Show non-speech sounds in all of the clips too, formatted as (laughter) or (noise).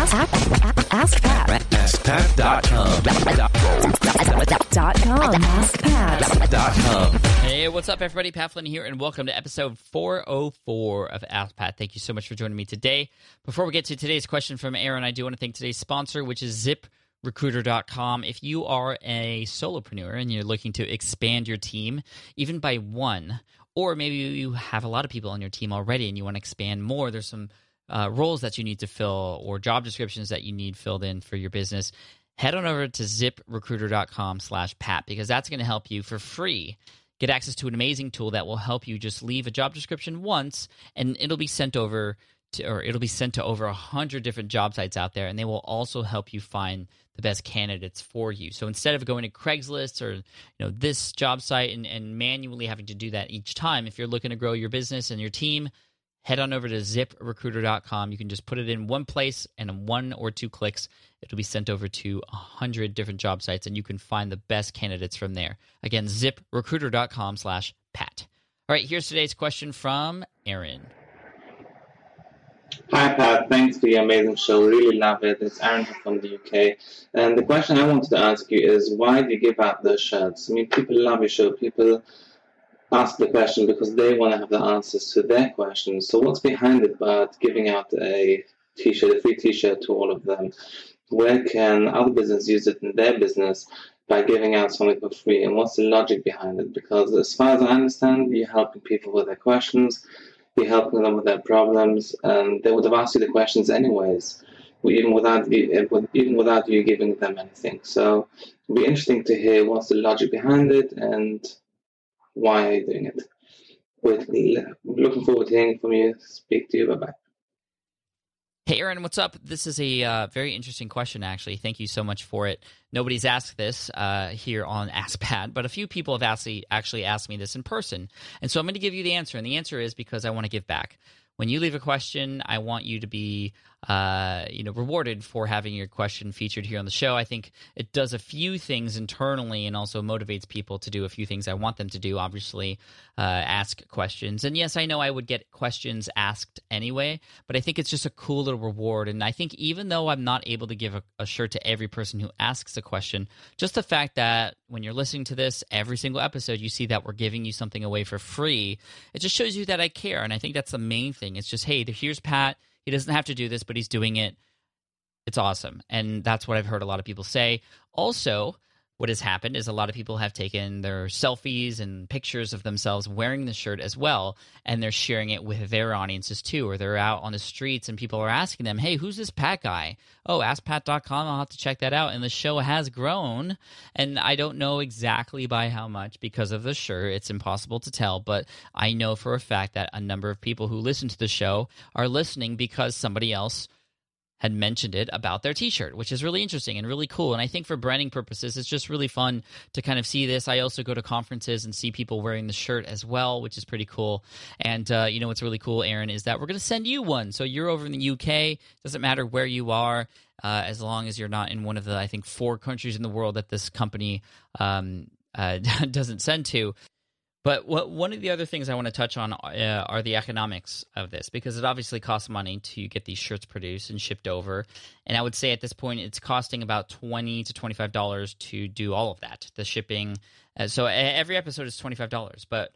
Ask, ask, ask Pat. AskPat.com. Dot com. AskPat. Hey, what's up, everybody? Pat Flynn here, and welcome to episode 404 of Ask Pat. Thank you so much for joining me today. Before we get to today's question from Aaron, I do want to thank today's sponsor, which is ZipRecruiter.com. If you are a solopreneur and you're looking to expand your team, even by one, or maybe you have a lot of people on your team already and you want to expand more, there's some uh, roles that you need to fill or job descriptions that you need filled in for your business head on over to ziprecruiter.com slash pat because that's going to help you for free get access to an amazing tool that will help you just leave a job description once and it'll be sent over to, or it'll be sent to over a hundred different job sites out there and they will also help you find the best candidates for you. So instead of going to craigslist or you know this job site and, and manually having to do that each time if you're looking to grow your business and your team head on over to ziprecruiter.com. You can just put it in one place and in one or two clicks, it'll be sent over to 100 different job sites and you can find the best candidates from there. Again, ziprecruiter.com slash pat. All right, here's today's question from Aaron. Hi Pat, thanks for your amazing show. Really love it. It's Aaron from the UK. And the question I wanted to ask you is why do you give out those shirts? I mean, people love your show. People ask the question because they want to have the answers to their questions. So what's behind it but giving out a t-shirt, a free t-shirt to all of them? Where can other businesses use it in their business by giving out something for free? And what's the logic behind it? Because as far as I understand, you're helping people with their questions, you're helping them with their problems, and they would have asked you the questions anyways, even without you, eh, even without you giving them anything. So it'd be interesting to hear what's the logic behind it and why are you doing it? With looking forward to hearing from you. Speak to you. Bye bye. Hey, Aaron, what's up? This is a uh, very interesting question, actually. Thank you so much for it. Nobody's asked this uh, here on (laughs) AskPat, but a few people have actually, actually asked me this in person. And so I'm going to give you the answer. And the answer is because I want to give back. When you leave a question, I want you to be uh, you know rewarded for having your question featured here on the show. I think it does a few things internally and also motivates people to do a few things I want them to do. Obviously, uh, ask questions, and yes, I know I would get questions asked anyway, but I think it's just a cool little reward. And I think even though I'm not able to give a, a shirt to every person who asks a question, just the fact that when you're listening to this every single episode, you see that we're giving you something away for free. It just shows you that I care, and I think that's the main thing. It's just hey, here's Pat he doesn't have to do this, but he's doing it. It's awesome. And that's what I've heard a lot of people say. Also, what has happened is a lot of people have taken their selfies and pictures of themselves wearing the shirt as well, and they're sharing it with their audiences too, or they're out on the streets and people are asking them, hey, who's this Pat guy? Oh, askpat.com. I'll have to check that out. And the show has grown, and I don't know exactly by how much because of the shirt. It's impossible to tell, but I know for a fact that a number of people who listen to the show are listening because somebody else – had mentioned it about their t-shirt which is really interesting and really cool. And i think for branding purposes it's just really fun to kind of see this. I also go to conferences and see people wearing the shirt as well which is pretty cool. And uh, you know what's really cool aaron is that we're going to send you one. So you're over in the uk doesn't matter where you are uh, as long as you're not in one of the i think four countries in the world that this company um, uh, (laughs) doesn't send to but what, one of the other things I want to touch on uh, are the economics of this because it obviously costs money to get these shirts produced and shipped over. And I would say at this point it's costing about twenty to twenty five dollars to do all of that, the shipping. Uh, so every episode is twenty five dollars, but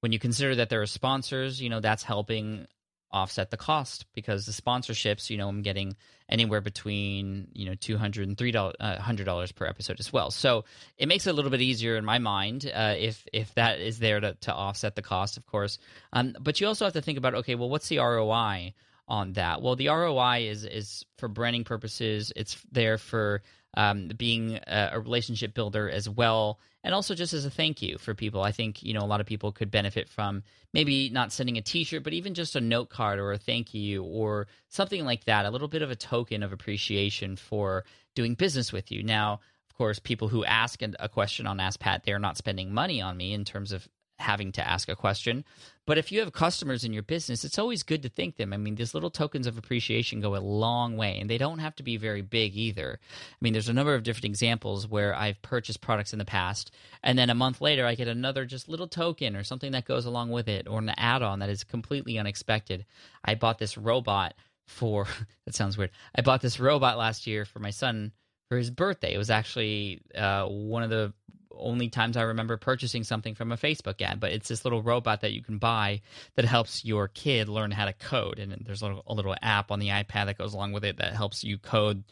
when you consider that there are sponsors, you know that's helping offset the cost because the sponsorships, you know, I'm getting anywhere between you know two hundred and three dollars, uh, hundred dollars per episode as well. So it makes it a little bit easier in my mind uh, if if that is there to, to offset the cost, of course. Um, but you also have to think about okay, well, what's the ROI on that? Well, the ROI is is for branding purposes. It's there for um, being a, a, relationship builder as well, and also just as a thank you for people. I think you know a lot of people could benefit from maybe not sending a T-shirt, but even just a note card or a thank you or something like that. A little bit of a token of appreciation for doing business with you. Now, of course, people who ask a question on Ask Pat, they're not spending money on me in terms of having to ask a question. But if you have customers in your business, it's always good to thank them. I mean, these little tokens of appreciation go a long way, and they don't have to be very big either. I mean, there's a number of different examples where I've purchased products in the past, and then a month later, I get another just little token or something that goes along with it, or an add on that is completely unexpected. I bought this robot for (laughs) that sounds weird. I bought this robot last year for my son for his birthday. It was actually uh, one of the only times I remember purchasing something from a Facebook ad, but it's this little robot that you can buy that helps your kid learn how to code. And there's a little, a little app on the iPad that goes along with it that helps you code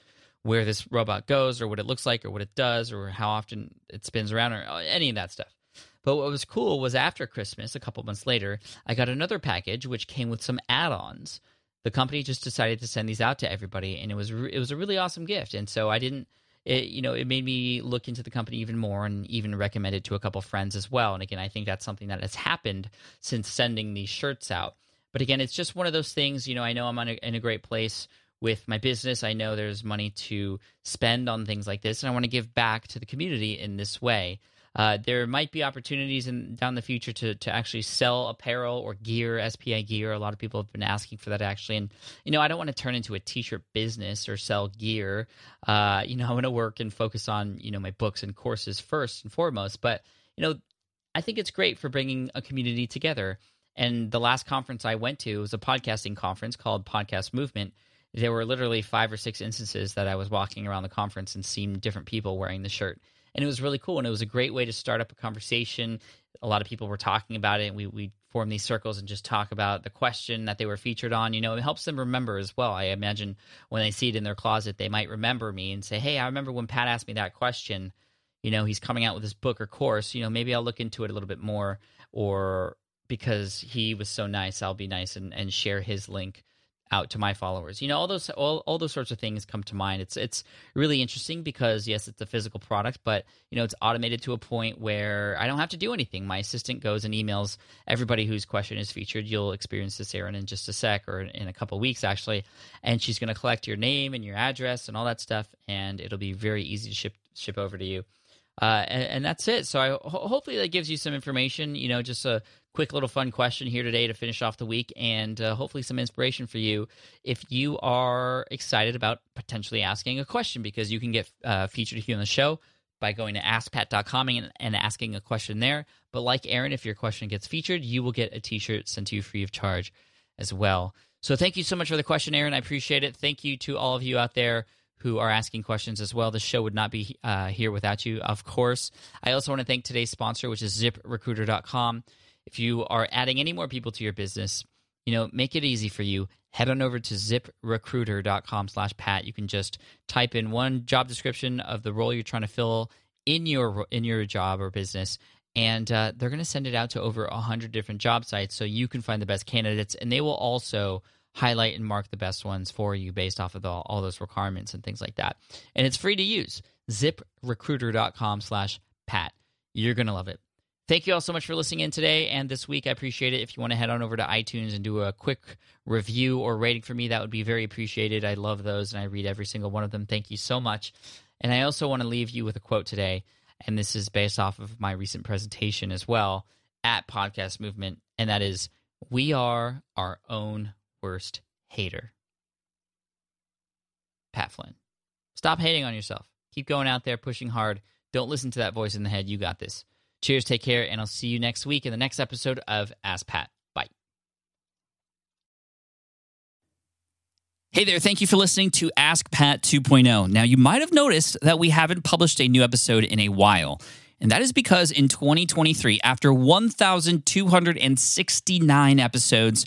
where this robot goes or what it looks like or what it does or how often it spins around or uh, any of that stuff. But what was cool was after Christmas, a couple months later, I got another package which came with some add-ons. The company just decided to send these out to everybody, and it was it was a really awesome gift. And so I didn't it, you know, it made me look into the company even more and even recommend it to a couple friends as well. And again, I think that's something that has happened since sending these shirts out. But again, it's just one of those things. You know, I know I'm a, in a great place with my business. I know there's money to spend on things like this, and I want to give back to the community in this way. Uh, there might be opportunities in down the future to to actually sell apparel or gear, SPI gear. A lot of people have been asking for that actually, and you know I don't want to turn into a t-shirt business or sell gear. Uh, you know I want to work and focus on you know my books and courses first and foremost. But you know I think it's great for bringing a community together. And the last conference I went to was a podcasting conference called Podcast Movement. There were literally five or six instances that I was walking around the conference and seeing different people wearing the shirt and it was really cool. And it was a great way to start up a conversation. A lot of people were talking about it, and we we form these circles and just talk about the question that they were featured on. You know, it helps them remember as well. I imagine when they see it in their closet, they might remember me and say, "Hey, I remember when Pat asked me that question." You know, he's coming out with this book or course. You know, maybe I'll look into it a little bit more, or because he was so nice, I'll be nice and, and share his link out to my followers. You know, all those all, all those sorts of things come to mind. It's it's really interesting because yes, it's a physical product, but you know, it's automated to a point where I don't have to do anything. My assistant goes and emails everybody whose question is featured. You'll experience this, Aaron, in just a sec or in a couple weeks actually, and she's going to collect your name and your address and all that stuff, and it'll be very easy to ship ship over to you. Uh, and, and, that's it. So I ho- hopefully that gives you some information. You know, just a quick little fun question here today to finish off the week, and uh, hopefully some inspiration for you if you are excited about potentially asking a question because you can get uh, featured here on the show by going to askpat.com and, and asking a question there. But like Aaron, if your question gets featured, you will get a T-shirt sent to you free of charge as well. So thank you so much for the question, Aaron. I appreciate it. Thank you to all of you out there who are asking questions as well. The show would not be uh, here without you, of course. I also want to thank today's sponsor, which is ziprecruiter.com. If you are adding any more people to your business, you know, make it easy for you. Head on over to ziprecruiter.com slash Pat. You can just type in one job description of the role you're trying to fill in your in your job or business, and uh, they're going to send it out to over 100 different job sites so you can find the best candidates, and they will also – highlight and mark the best ones for you based off of the, all those requirements and things like that. And it's free to use. ZipRecruiter.com slash Pat. You're going to love it. Thank you all so much for listening in today and this week. I appreciate it. If you want to head on over to iTunes and do a quick review or rating for me, that would be very appreciated. I love those and I read every single one of them. Thank you so much. And I also want to leave you with a quote today. And this is based off of my recent presentation as well at Podcast Movement. And that is We are our own worst hater? Pat Flynn. Stop hating on yourself. Keep going out there, pushing hard. Don't listen to that voice in the head. You got this. Cheers, take care, and I'll see you next week in the next episode of Ask Pat. Bye. Hey there, thank you for listening to Ask Pat 2.0. Now, you might have noticed that we haven't published a new episode in a while. And that is because in 2023, after 1,269 episodes,